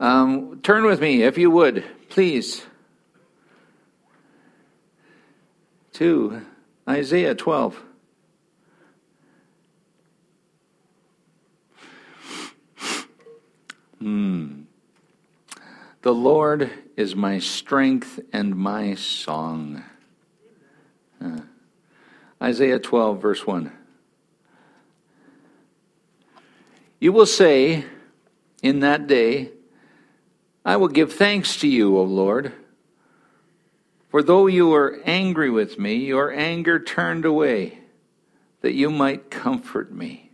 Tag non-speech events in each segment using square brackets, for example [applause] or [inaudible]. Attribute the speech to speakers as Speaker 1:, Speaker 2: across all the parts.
Speaker 1: Um, turn with me, if you would, please, to Isaiah 12. Hmm. The Lord is my strength and my song. Uh, Isaiah 12, verse 1. You will say in that day, I will give thanks to you, O Lord. For though you were angry with me, your anger turned away, that you might comfort me.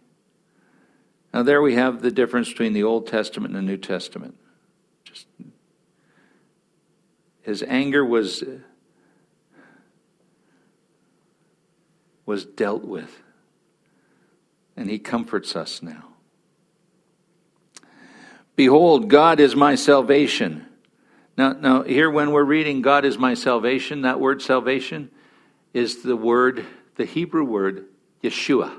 Speaker 1: Now, there we have the difference between the Old Testament and the New Testament. Just his anger was was dealt with, and he comforts us now. Behold, God is my salvation. Now, now, here when we're reading God is my salvation, that word salvation is the word, the Hebrew word, Yeshua.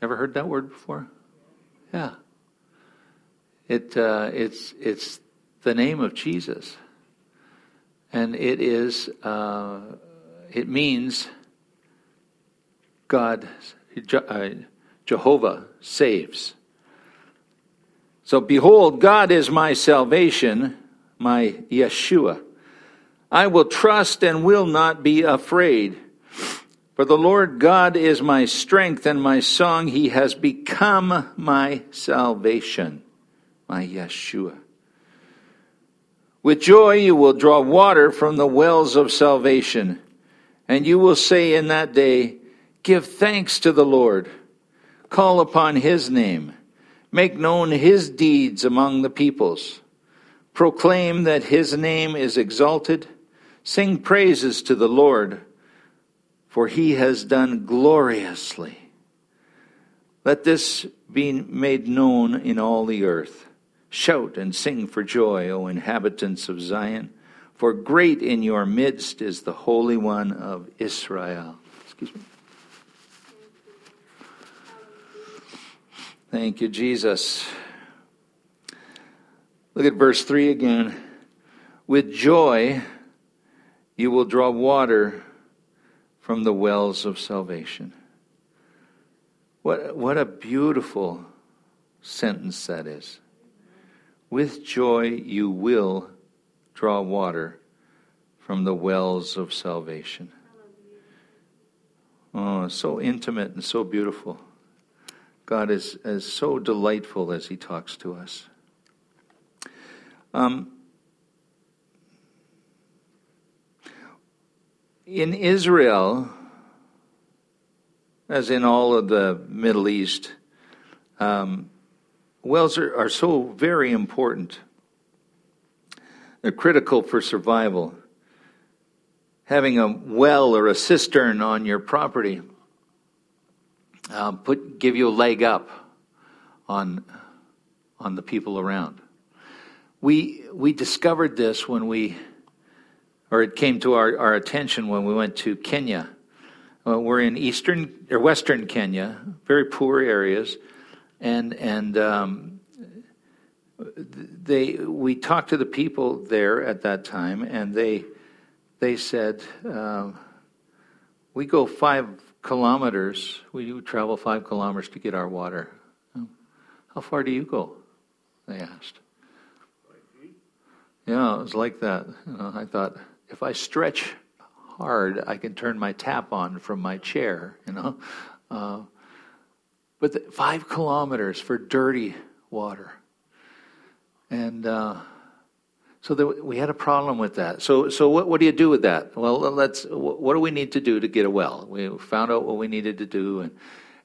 Speaker 1: Ever heard that word before? Yeah. It, uh, it's, it's the name of Jesus. And it is, uh, it means God, uh, Jehovah saves. So behold, God is my salvation, my Yeshua. I will trust and will not be afraid. For the Lord God is my strength and my song. He has become my salvation, my Yeshua. With joy you will draw water from the wells of salvation, and you will say in that day, Give thanks to the Lord, call upon his name. Make known his deeds among the peoples. Proclaim that his name is exalted. Sing praises to the Lord, for he has done gloriously. Let this be made known in all the earth. Shout and sing for joy, O inhabitants of Zion, for great in your midst is the Holy One of Israel. Excuse me. Thank you, Jesus. Look at verse 3 again. With joy you will draw water from the wells of salvation. What, what a beautiful sentence that is. With joy you will draw water from the wells of salvation. Oh, so intimate and so beautiful. God is, is so delightful as He talks to us. Um, in Israel, as in all of the Middle East, um, wells are, are so very important. They're critical for survival. Having a well or a cistern on your property um, put give you a leg up on on the people around. We we discovered this when we, or it came to our, our attention when we went to Kenya. Uh, we're in eastern or western Kenya, very poor areas, and and um, they we talked to the people there at that time, and they they said uh, we go five kilometers. We travel five kilometers to get our water. How far do you go? They asked. Yeah, it was like that. You know, I thought if I stretch hard, I can turn my tap on from my chair. You know, uh, but the, five kilometers for dirty water, and. Uh, so we had a problem with that. So, so what, what do you do with that? Well, let's. What do we need to do to get a well? We found out what we needed to do, and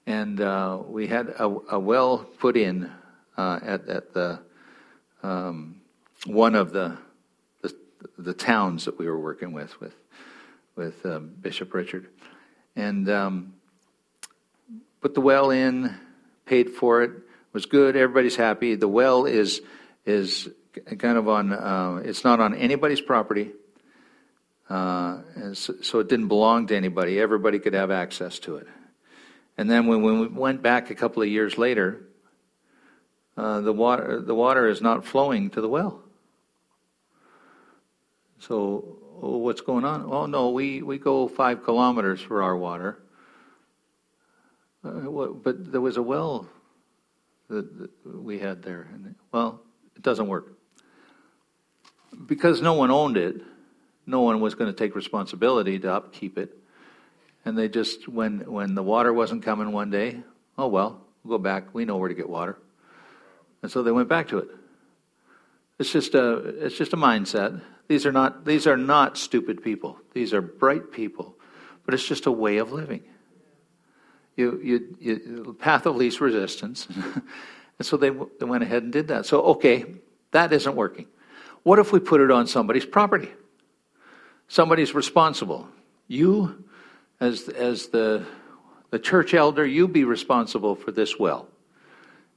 Speaker 1: and uh, we had a, a, well put in uh, at at the um, one of the, the, the towns that we were working with with with uh, Bishop Richard, and um, put the well in, paid for it, was good. Everybody's happy. The well is is kind of on, uh, it's not on anybody's property. Uh, so, so, it didn't belong to anybody. Everybody could have access to it. And then when, when we went back a couple of years later, uh, the water the water is not flowing to the well. So oh, what's going on? Oh no, we, we go five kilometers for our water. Uh, what, but there was a well that, that we had there. And, well, it doesn't work because no one owned it. No one was going to take responsibility to upkeep it, and they just when when the water wasn't coming one day, oh well, we'll go back. We know where to get water, and so they went back to it. It's just a it's just a mindset. These are not these are not stupid people. These are bright people, but it's just a way of living. You you, you path of least resistance, [laughs] and so they they went ahead and did that. So okay, that isn't working. What if we put it on somebody's property? Somebody's responsible. You, as as the the church elder, you be responsible for this well.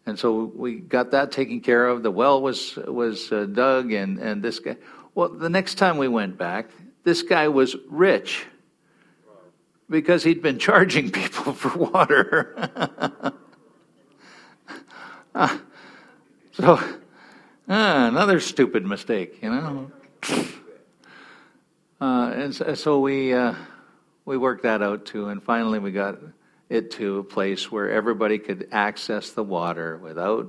Speaker 1: And so we got that taken care of. The well was was uh, dug, and and this guy. Well, the next time we went back, this guy was rich because he'd been charging people [laughs] for water. uh, [laughs] so, uh, another stupid mistake, you know. Uh, and so, so we uh, we worked that out too, and finally we got it to a place where everybody could access the water without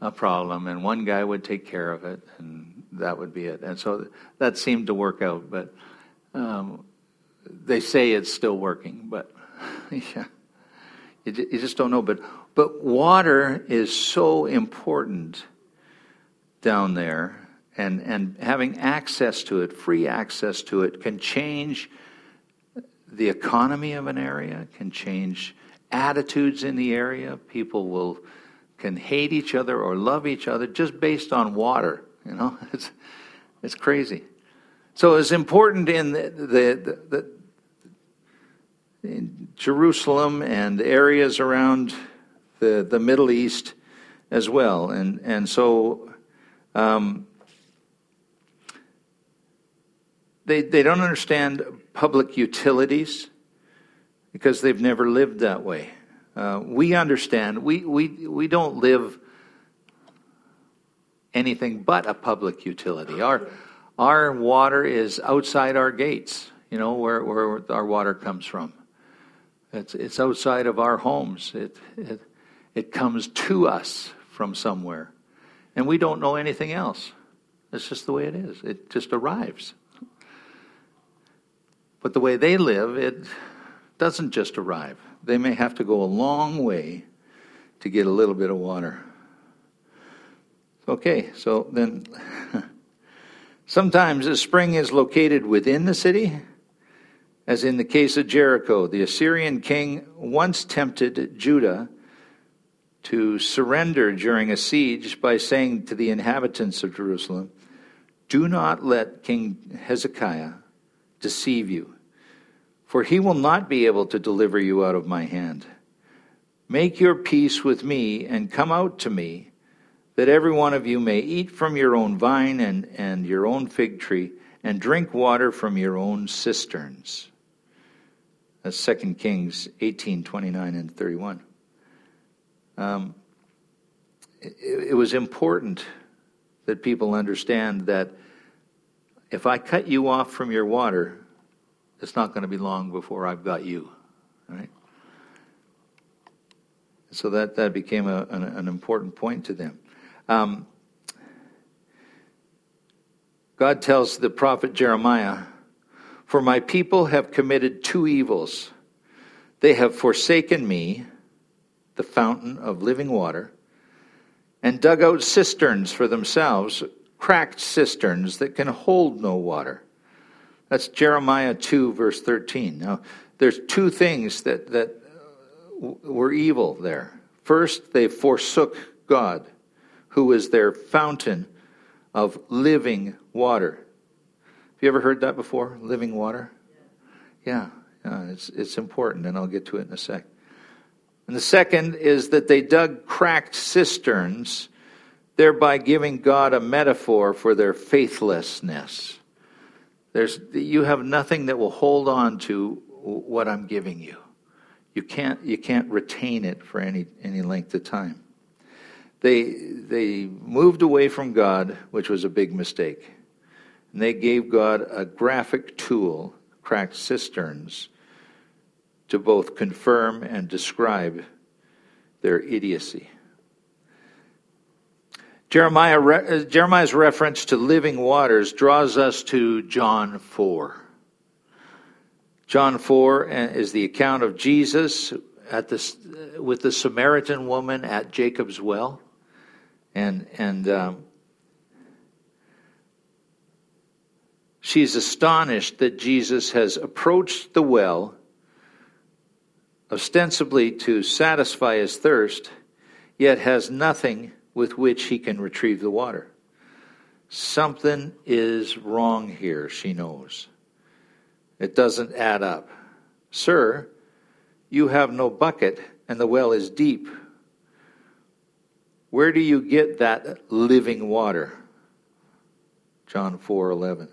Speaker 1: a problem, and one guy would take care of it, and that would be it. And so that seemed to work out, but um, they say it's still working, but [laughs] yeah, you, you just don't know. But but water is so important down there, and and having access to it, free access to it, can change the economy of an area, can change attitudes in the area. People will can hate each other or love each other just based on water. You know, [laughs] it's it's crazy. So it's important in the, the, the, the in Jerusalem and areas around the the Middle East as well, and and so. Um, they, they don't understand public utilities because they've never lived that way. Uh, we understand, we, we, we don't live anything but a public utility. Our, our water is outside our gates, you know, where, where our water comes from. It's, it's outside of our homes. It, it, it comes to us from somewhere. And we don't know anything else. It's just the way it is. It just arrives. But the way they live, it doesn't just arrive. They may have to go a long way to get a little bit of water. Okay, so then [laughs] sometimes a spring is located within the city, as in the case of Jericho. The Assyrian king once tempted Judah to surrender during a siege by saying to the inhabitants of Jerusalem, Do not let King Hezekiah deceive you, for he will not be able to deliver you out of my hand. Make your peace with me and come out to me, that every one of you may eat from your own vine and, and your own fig tree, and drink water from your own cisterns. That's 2 Kings 18 29 and 31. Um, it, it was important that people understand that if I cut you off from your water, it's not going to be long before I've got you, right? So that, that became a, an, an, important point to them. Um, God tells the prophet Jeremiah, For my people have committed two evils. They have forsaken me, the fountain of living water, and dug out cisterns for themselves cracked cisterns that can hold no water. That's Jeremiah 2, verse 13. Now, there's two things that, that uh, were evil there. First, they forsook God, who is their fountain of living water. Have you ever heard that before? Living water? Yeah, yeah uh, it's, it's important, and I'll get to it in a sec. And the second is that they dug cracked cisterns thereby giving God a metaphor for their faithlessness. There's, you have nothing that will hold on to what I'm giving you. You can't, you can't retain it for any, any length of time. they, they moved away from God, which was a big mistake. And they gave God a graphic tool, cracked cisterns, to both confirm and describe their idiocy. Jeremiah, uh, Jeremiah's reference to living waters draws us to John 4. John 4 uh, is the account of Jesus at this, with the Samaritan woman at Jacob's well. And, and um, she's astonished that Jesus has approached the well ostensibly to satisfy his thirst, yet has nothing with which he can retrieve the water. Something is wrong here, she knows. It doesn't add up. Sir, you have no bucket, and the well is deep. Where do you get that living water? John 4 11.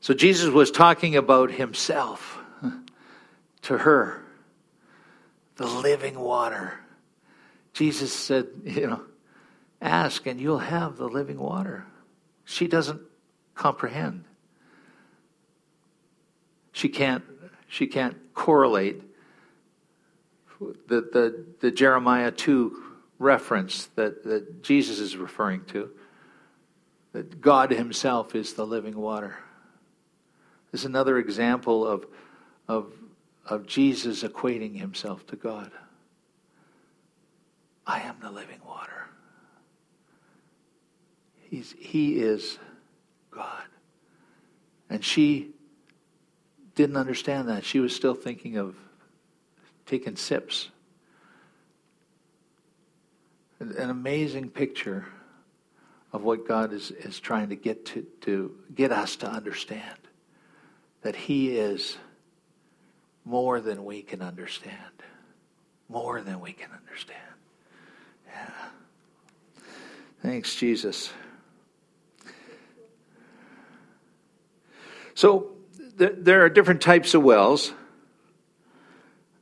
Speaker 1: So Jesus was talking about himself to her, the living water. Jesus said, you know, ask and you'll have the living water. She doesn't comprehend. She can't she can't correlate the, the, the Jeremiah 2 reference that, that Jesus is referring to, that God Himself is the living water. This is another example of, of, of Jesus equating Himself to God. I am the living water. He's, he is God. And she didn't understand that. She was still thinking of taking sips. An amazing picture of what God is, is trying to get to, to get us to understand. That He is more than we can understand. More than we can understand. Yeah. Thanks, Jesus. So, th- there are different types of wells.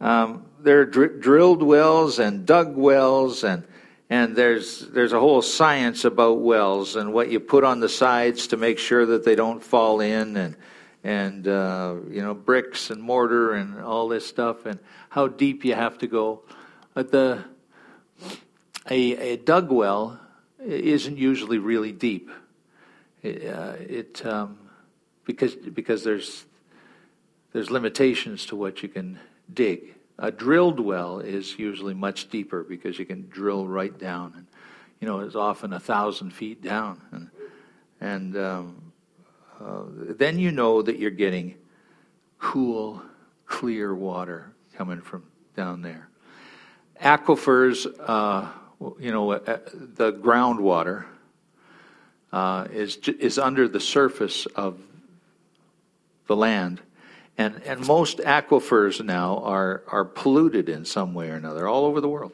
Speaker 1: Um, there are dr- drilled wells and dug wells, and and there's there's a whole science about wells and what you put on the sides to make sure that they don't fall in, and and uh, you know bricks and mortar and all this stuff, and how deep you have to go. But the a, a dug well isn't usually really deep. It, uh, it um, because because there's there's limitations to what you can dig. A drilled well is usually much deeper because you can drill right down, and you know it's often a thousand feet down, and and um, uh, then you know that you're getting cool, clear water coming from down there. Aquifers, uh, you know, uh, the groundwater uh, is is under the surface of the land and, and most aquifers now are, are polluted in some way or another all over the world.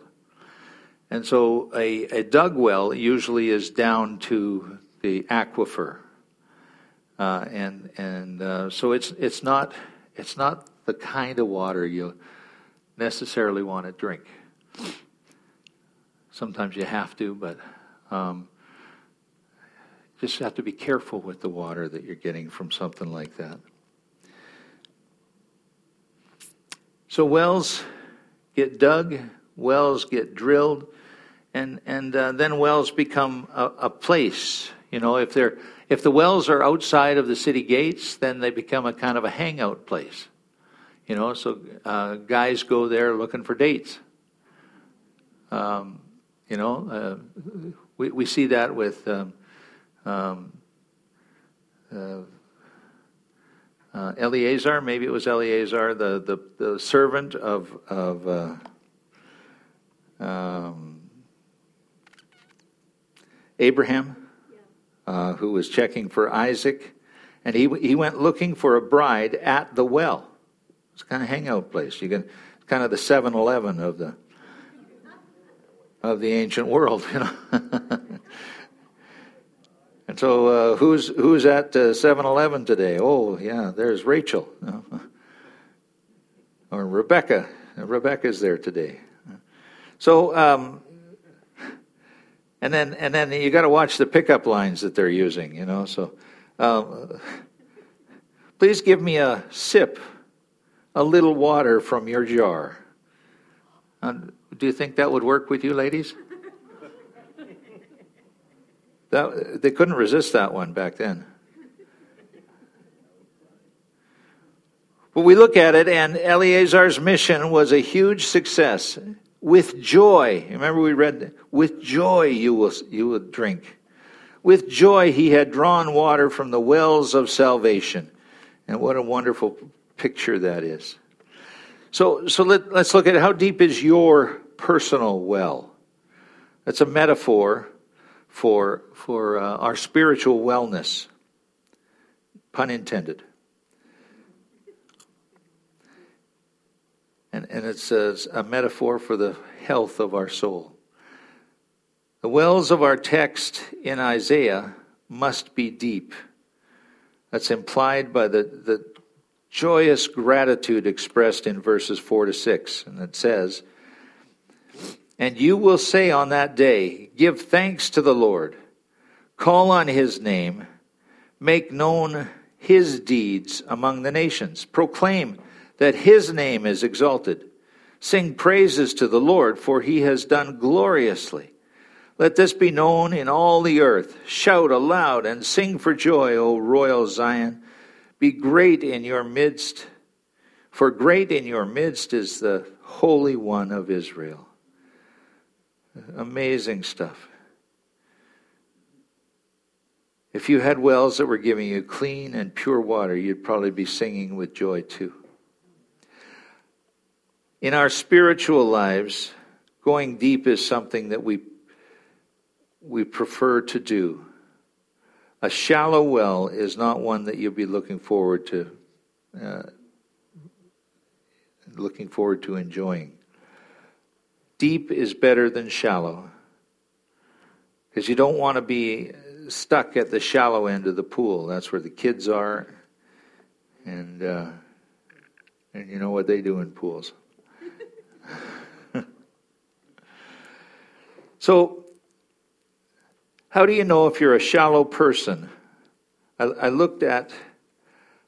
Speaker 1: And so a, a dug well usually is down to the aquifer. Uh, and and uh, so it's, it's, not, it's not the kind of water you necessarily want to drink. Sometimes you have to, but um, just have to be careful with the water that you're getting from something like that. So wells get dug, wells get drilled, and and uh, then wells become a, a, place. You know, if they're if the wells are outside of the city gates, then they become a kind of a hangout place. You know, so uh, guys go there looking for dates. Um, you know, uh, we we see that with. Um, um, uh, uh, Eleazar, maybe it was Eleazar, the, the, the servant of, of uh, um, Abraham, uh, who was checking for Isaac. And he, he went looking for a bride at the well. It's kind of hangout place. You can, kind of the 7 Eleven of the, of the ancient world, [laughs] you know. And so, uh, who's who's at 7-Eleven uh, today? Oh, yeah, there's Rachel, or Rebecca. Rebecca's there today. So, um, and then and then you got to watch the pickup lines that they're using, you know. So, um, please give me a sip, a little water from your jar. Uh, do you think that would work with you, ladies? [laughs] That, they couldn't resist that one back then. But we look at it, and Eleazar's mission was a huge success. With joy, remember we read, with joy you will, you will drink. With joy he had drawn water from the wells of salvation. And what a wonderful picture that is. So, so let, us look at how deep is your personal well. That's a metaphor for, for uh, our spiritual wellness, pun intended. And, and it's a, a metaphor for the health of our soul. The wells of our text in Isaiah must be deep. That's implied by the, the joyous gratitude expressed in verses 4 to 6. And it says, And you will say on that day, Give thanks to the Lord, call on his name, make known his deeds among the nations, proclaim that his name is exalted. Sing praises to the Lord, for he has done gloriously. Let this be known in all the earth. Shout aloud and sing for joy, O royal Zion. Be great in your midst, for great in your midst is the Holy One of Israel. Amazing stuff. If you had wells that were giving you clean and pure water, you'd probably be singing with joy too. In our spiritual lives, going deep is something that we, we prefer to do. A shallow well is not one that you'll be looking forward to uh, looking forward to enjoying. Deep is better than shallow because you don't want to be stuck at the shallow end of the pool. That's where the kids are, and uh, and you know what they do in pools. So, how do you know if you're a shallow person? I, I looked at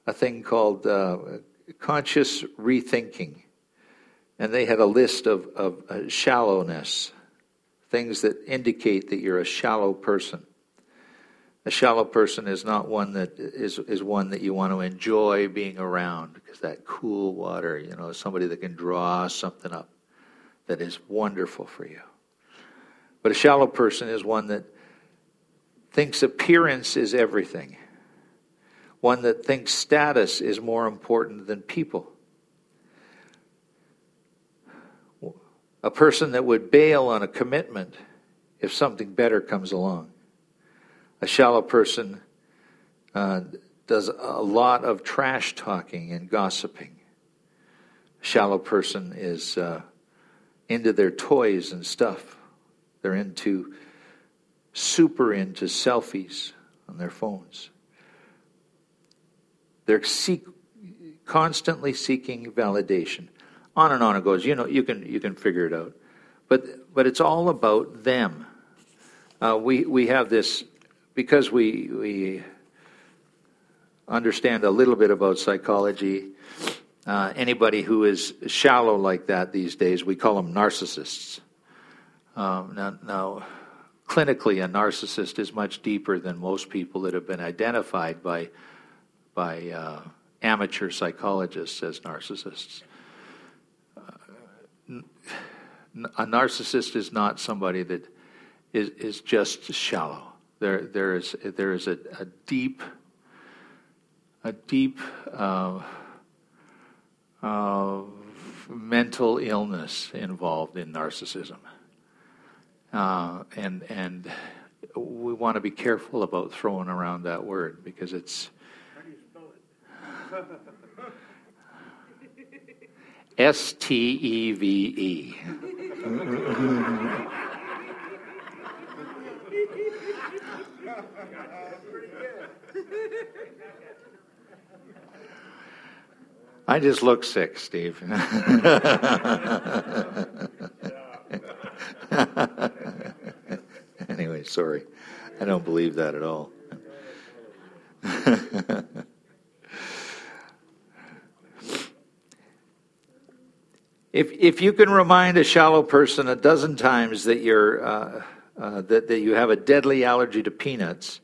Speaker 1: a thing called uh, conscious rethinking, and they had a list of, of uh, shallowness, things that indicate that you're a shallow person. A shallow person is not one that is is one that you want to enjoy being around because that cool water, you know, somebody that can draw something up that is wonderful for you. But a shallow person is one that thinks appearance is everything. One that thinks status is more important than people. A person that would bail on a commitment if something better comes along. A shallow person uh, does a lot of trash talking and gossiping. A shallow person is uh, into their toys and stuff. They're into, super into selfies on their phones. They're seek, constantly seeking validation. On and on it goes. You know, you can you can figure it out, but but it's all about them. Uh, we we have this because we, we understand a little bit about psychology, uh, anybody who is shallow like that these days, we call them narcissists. Um, now, now, clinically, a narcissist is much deeper than most people that have been identified by, by uh, amateur psychologists as narcissists. Uh, a narcissist is not somebody that is, is just shallow. There, there is, there is a, a deep, a deep uh, uh, mental illness involved in narcissism, uh, and and we want to be careful about throwing around that word because it's. S T E V E. I just look sick, Steve. [laughs] [laughs] anyway, sorry. I don't believe that at all. [laughs] if, if you can remind a shallow person a dozen times that, you're, uh, uh, that, that you have a deadly allergy to peanuts,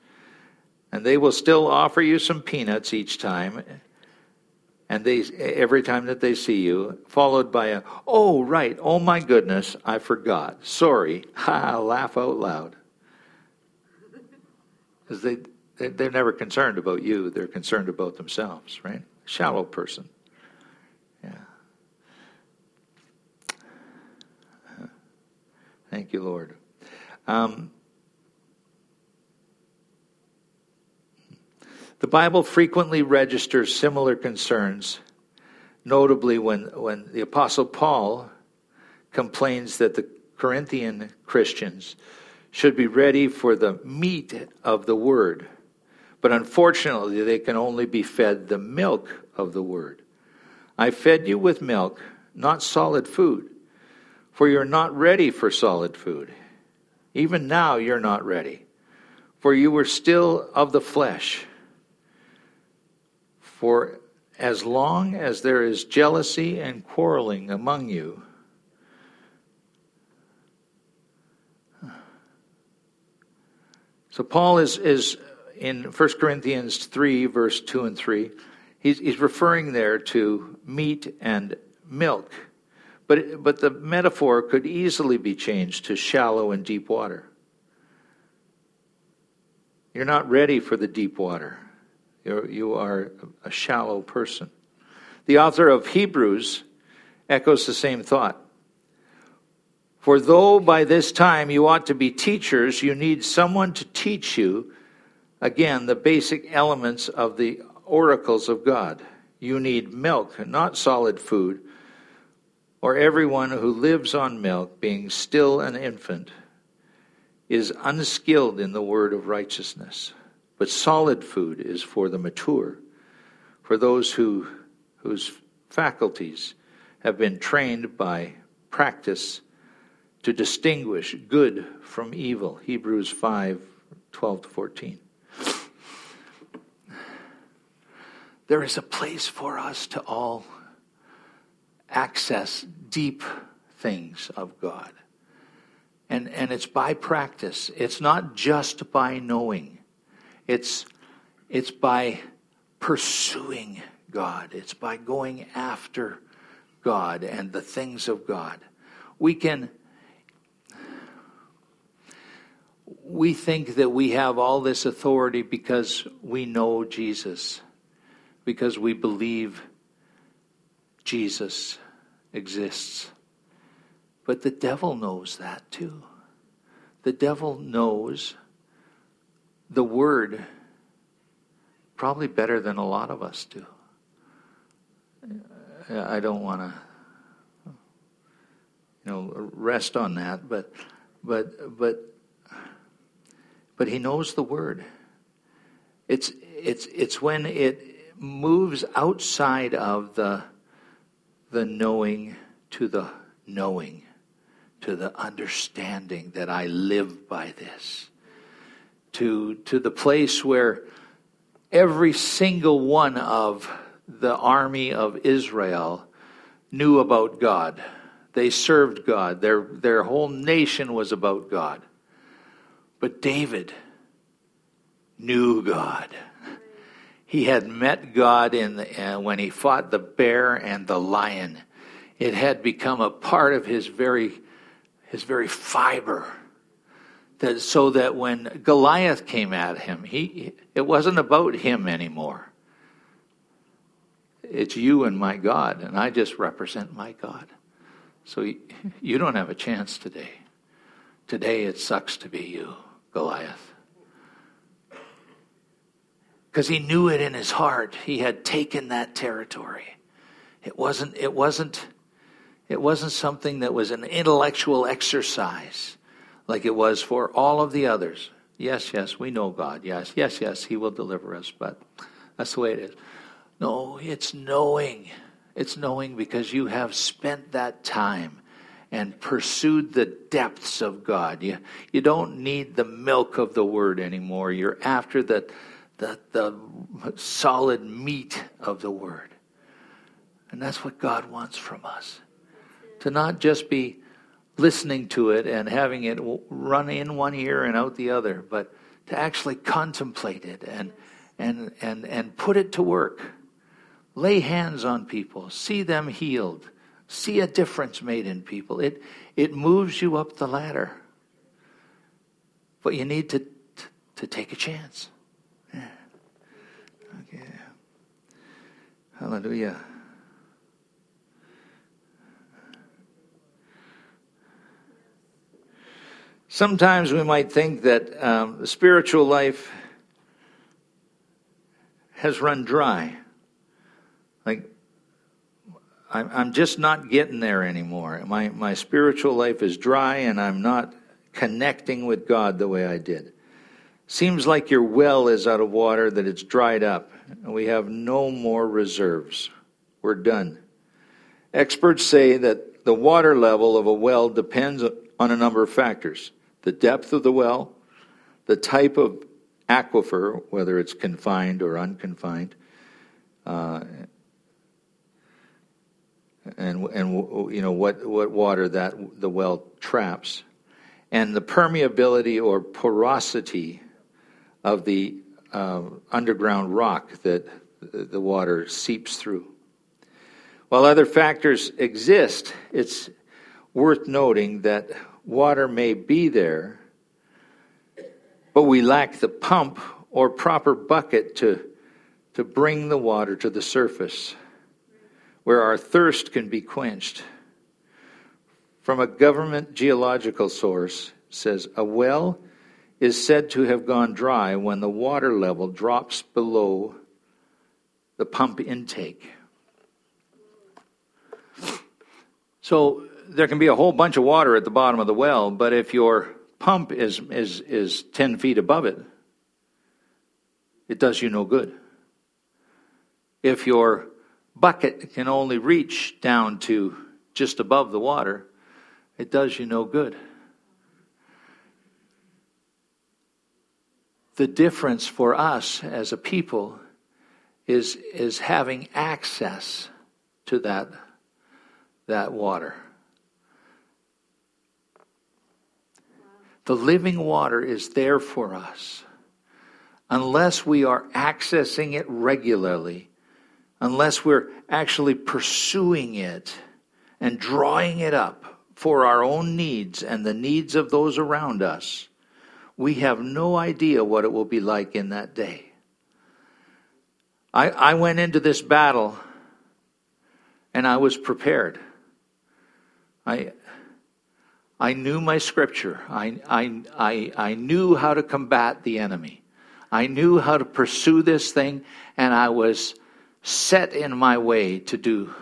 Speaker 1: and they will still offer you some peanuts each time, and they every time that they see you, followed by a "Oh right, oh my goodness, I forgot, sorry," [laughs] ha, laugh out loud, because they they're never concerned about you; they're concerned about themselves, right? Shallow person. Yeah. Thank you, Lord. Um, The Bible frequently registers similar concerns, notably when, when the Apostle Paul complains that the Corinthian Christians should be ready for the meat of the word. But unfortunately, they can only be fed the milk of the word. I fed you with milk, not solid food, for you're not ready for solid food. Even now, you're not ready, for you were still of the flesh. For as long as there is jealousy and quarreling among you, So Paul is, is in 1 Corinthians 3, verse 2 and 3, he's, he's referring there to meat and milk. But, but the metaphor could easily be changed to shallow and deep water. You're not ready for the deep water. You're, you are a shallow person. The author of Hebrews echoes the same thought. For though by this time you ought to be teachers, you need someone to teach you, again, the basic elements of the oracles of God. You need milk, not solid food, or everyone who lives on milk, being still an infant, is unskilled in the word of righteousness. But solid food is for the mature, for those who, whose faculties have been trained by practice to distinguish good from evil. Hebrews 5 12 to 14. There is a place for us to all access deep things of God. And, and it's by practice, it's not just by knowing. It's, it's by pursuing God, it's by going after God and the things of God. We can. We think that we have all this authority because we know Jesus, because we believe Jesus exists. But the devil knows that too. The devil knows the word probably better than a lot of us do. I don't want to you know rest on that but but but but he knows the word it's it's it's when it moves outside of the the knowing to the knowing to the understanding that I live by this to, to the place where every single one of the army of Israel knew about God. They served God. Their, their whole nation was about God. But David knew God. He had met God in the, uh, when he fought the bear and the lion. It had become a part of his very, his very fiber that so that when Goliath came at him, he it wasn't about him anymore. It's you and my God, and I just represent my God. So you don't have a chance today. Today it sucks to be you, Goliath. Because he knew it in his heart. He had taken that territory. It wasn't, it wasn't, it wasn't something that was an intellectual exercise like it was for all of the others. Yes, yes, we know God. Yes, yes, yes, He will deliver us, but that's the way it is. No, it's knowing. It's knowing because you have spent that time and pursued the depths of God. You, you don't need the milk of the word anymore. You're after the, the, the solid meat of the word. And that's what God wants from us. To not just be listening to it and having it run in one ear and out the other, but to actually contemplate it and, and, and, and put it to work. Lay hands on people, see them healed, see a difference made in people. It, it moves you up the ladder. But you need to, to take a chance. Yeah. Okay. Hallelujah. Sometimes we might think that um, the spiritual life has run dry. Like, I'm, I'm just not getting there anymore. My, my spiritual life is dry and I'm not connecting with God the way I did. Seems like your well is out of water, that it's dried up, and we have no more reserves. We're done. Experts say that the water level of a well depends on a number of factors the depth of the well, the type of aquifer, whether it's confined or unconfined, uh, and and you know what what water that the well traps, and the permeability or porosity of the uh, underground rock that the water seeps through. While other factors exist, it's worth noting that water may be there, but we lack the pump or proper bucket to, to bring the water to the surface where our thirst can be quenched. From a government geological source says a well is said to have gone dry when the water level drops below the pump intake. So there can be a whole bunch of water at the bottom of the well, but if your pump is, is, is 10 feet above it, it does you no good. If your bucket can only reach down to just above the water, it does you no good. The difference for us as a people is, is having access to that, that water. The living water is there for us. Unless we are accessing it regularly, unless we're actually pursuing it and drawing it up for our own needs and the needs of those around us, we have no idea what it will be like in that day. I, I went into this battle and I was prepared. I, I knew my scripture. I, I, I, I knew how to combat the enemy. I knew how to pursue this thing, and I was set in my way to do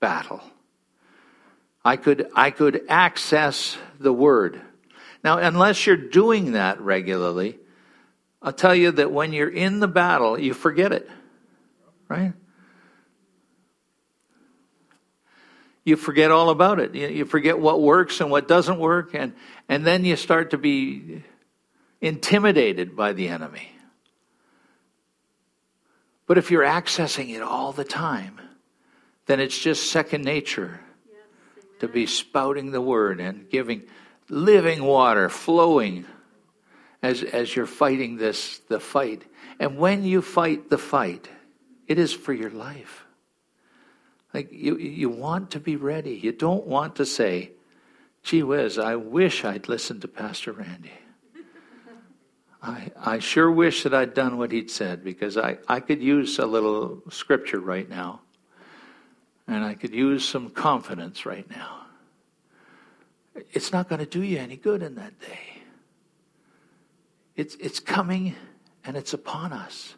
Speaker 1: battle. I could, I could access the word. Now, unless you're doing that regularly, I'll tell you that when you're in the battle, you forget it, right? You forget all about it. You, forget what works and what doesn't work, and, and then you start to be intimidated by the enemy. But if you're accessing it all the time, then it's just second nature to be spouting the word and giving living water flowing as, as you're fighting this the fight. And when you fight the fight, it is for your life. Like you, you want to be ready. You don't want to say, gee whiz, I wish I'd listened to Pastor Randy. [laughs] I, I sure wish that I'd done what he'd said because I, I could use a little scripture right now. And I could use some confidence right now. It's not going to do you any good in that day. It's, it's coming and it's upon us.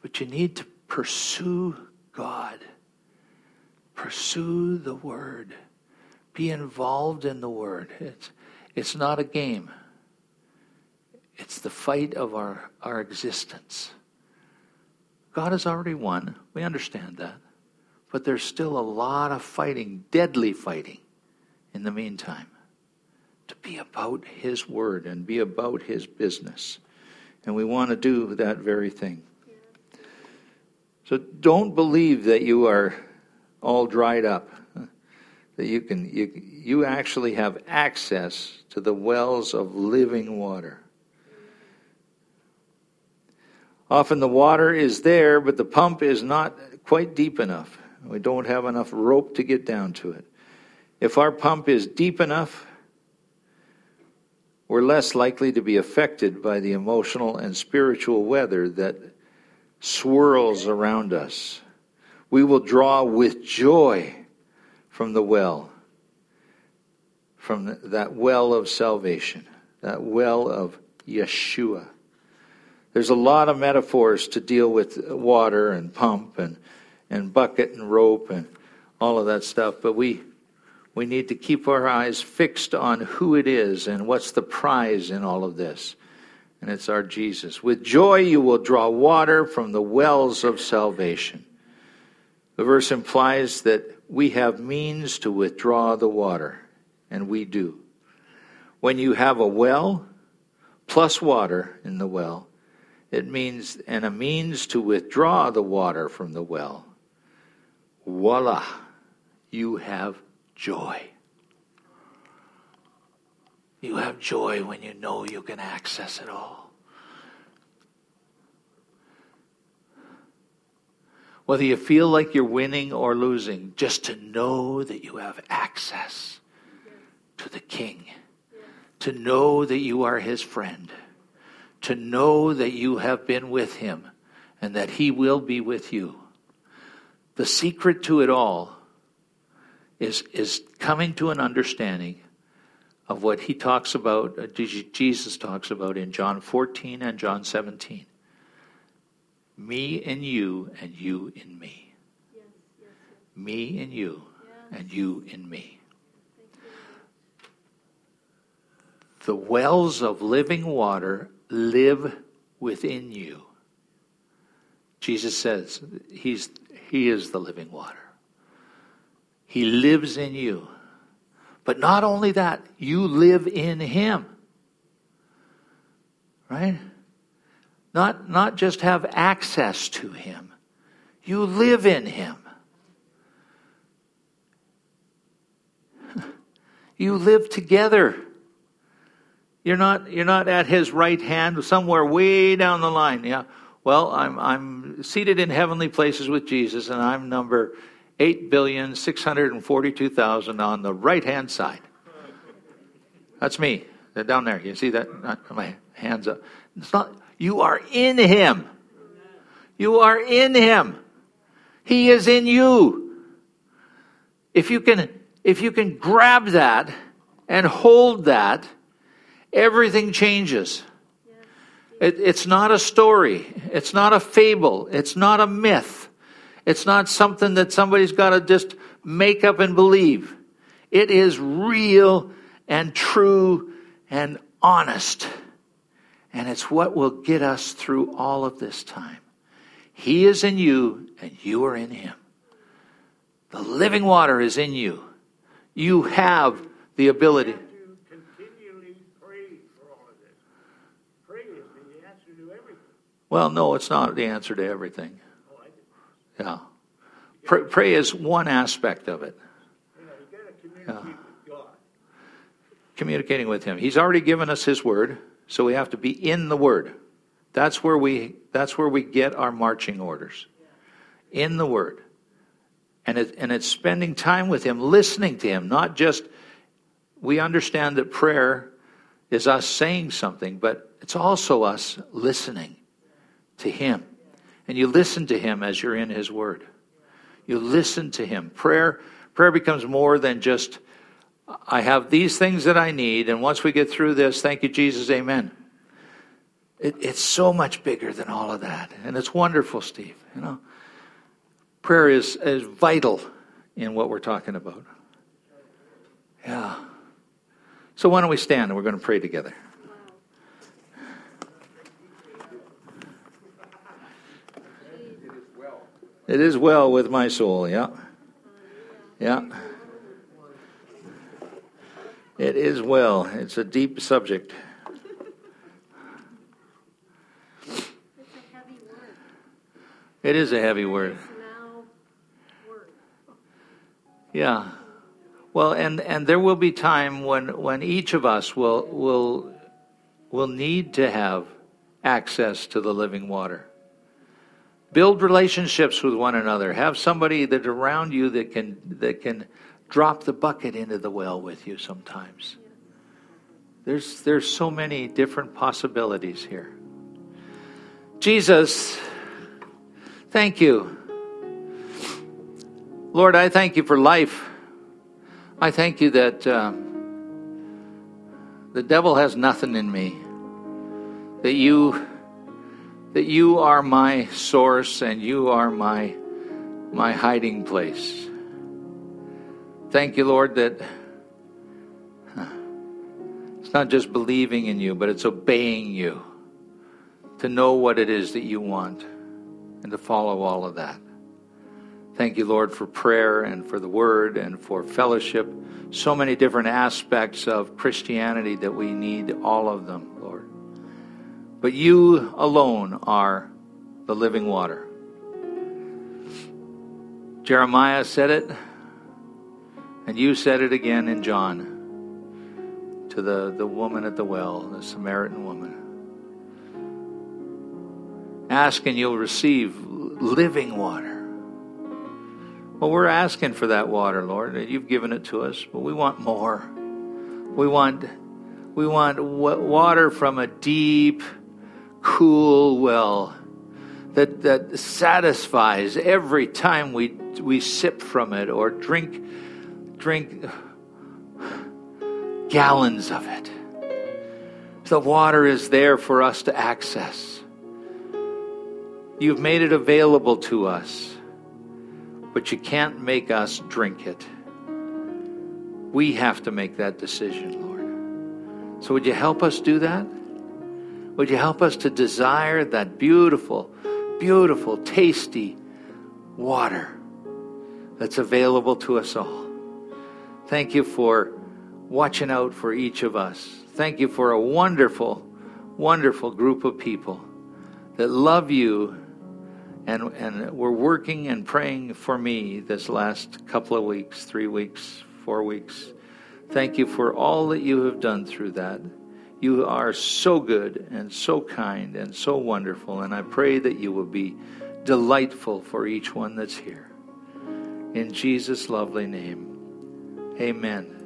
Speaker 1: But you need to pursue God. Pursue the Word. Be involved in the Word. It's, it's not a game, it's the fight of our, our existence. God has already won. We understand that. But there's still a lot of fighting, deadly fighting, in the meantime. To be about His Word and be about His business. And we want to do that very thing. So don't believe that you are all dried up. That you can you, you actually have access to the wells of living water. Often the water is there, but the pump is not quite deep enough. We don't have enough rope to get down to it. If our pump is deep enough, we're less likely to be affected by the emotional and spiritual weather that swirls around us. We will draw with joy from the well, from that well of salvation, that well of Yeshua. There's a lot of metaphors to deal with water and pump and, and bucket and rope and all of that stuff, but we, we need to keep our eyes fixed on who it is and what's the prize in all of this. And it's our Jesus. With joy you will draw water from the wells of salvation. The verse implies that we have means to withdraw the water, and we do. When you have a well plus water in the well, it means, and a means to withdraw the water from the well. Voila, you have joy. You have joy when you know you can access it all. Whether you feel like you're winning or losing, just to know that you have access to the King, to know that you are his friend to know that you have been with him and that he will be with you. The secret to it all is, is coming to an understanding of what he talks about, uh, Jesus talks about in John 14 and John 17. Me in you, and you in me. Yes, yes, yes. Me in you, and you in me. The wells of living water live within you. Jesus says he's, he is the living water. He lives in you. But not only that, you live in him. Right? Not, not just have access to him, you live in him. [laughs] You live together. You're not, you're not at his right hand, somewhere way down the line. Yeah. Well, I'm, I'm seated in heavenly places with Jesus, and I'm number 8,642,000 on the right hand side. That's me. They're down there. You see that? My hands up. It's not, you are in him. You are in him. He is in you. If you can, if you can grab that and hold that, everything changes. It, it's not a story. It's not a fable. It's not a myth. It's not something that somebody's got to just make up and believe. It is real and true and honest. And it's what will get us through all of this time. He is in you, and you are in him. The living water is in you. You have the ability. Well, no, it's not the answer to everything. Yeah. Pray, pray is one aspect of it. Yeah. Communicating with Him. He's already given us His Word, so we have to be in the Word. That's where we, that's where we get our marching orders. In the Word. And, it, and it's spending time with Him, listening to Him, not just, we understand that prayer is us saying something, but it's also us listening to Him. And you listen to Him as you're in His Word. You listen to Him. Prayer, prayer becomes more than just, I have these things that I need, and once we get through this, thank you, Jesus, amen. It, it's so much bigger than all of that. And it's wonderful, Steve. You know, prayer is, is vital in what we're talking about. Yeah. So why don't we stand and we're going to pray together. It is well with my soul, yeah. Yeah. It is well. It's a deep subject. It is a heavy word. It is a heavy word. Yeah. Well, and, and there will be time when, when each of us will, will, will need to have access to the living water. Build relationships with one another. Have somebody that around you that can, that can drop the bucket into the well with you sometimes. There's, there's so many different possibilities here. Jesus, thank you. Lord, I thank you for life. I thank you that uh, the devil has nothing in me. That you that you are my source and you are my my hiding place. Thank you, Lord, that it's not just believing in you, but it's obeying you to know what it is that you want and to follow all of that. Thank you, Lord, for prayer and for the word and for fellowship. So many different aspects of Christianity that we need all of them. But you alone are the living water. Jeremiah said it, and you said it again in John to the, the woman at the well, the Samaritan woman. Ask and you'll receive living water. Well, we're asking for that water, Lord. You've given it to us, but we want more. We want we want water from a deep, cool well that that satisfies every time we we sip from it or drink drink gallons of it. The water is there for us to access. You've made it available to us but you can't make us drink it. We have to make that decision, Lord. So, would you help us do that? Would you help us to desire that beautiful, beautiful, tasty water that's available to us all? Thank you for watching out for each of us. Thank you for a wonderful, wonderful group of people that love you and and we're working and praying for me this last couple of weeks, three weeks, four weeks. Thank you for all that you have done through that. You are so good and so kind and so wonderful, and I pray that you will be delightful for each one that's here. In Jesus' lovely name, amen.